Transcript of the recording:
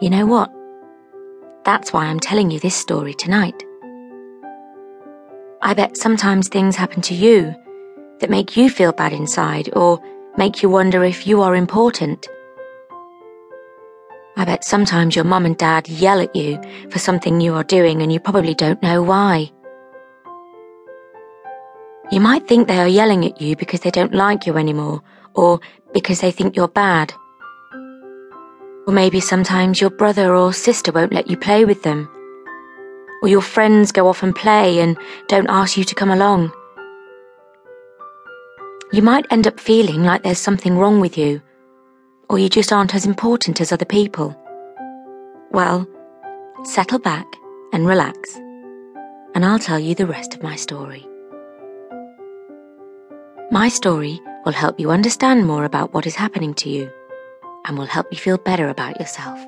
You know what? That's why I'm telling you this story tonight. I bet sometimes things happen to you that make you feel bad inside or make you wonder if you are important. I bet sometimes your mum and dad yell at you for something you are doing and you probably don't know why. You might think they are yelling at you because they don't like you anymore or because they think you're bad. Or maybe sometimes your brother or sister won't let you play with them. Or your friends go off and play and don't ask you to come along. You might end up feeling like there's something wrong with you, or you just aren't as important as other people. Well, settle back and relax, and I'll tell you the rest of my story. My story will help you understand more about what is happening to you and will help you feel better about yourself.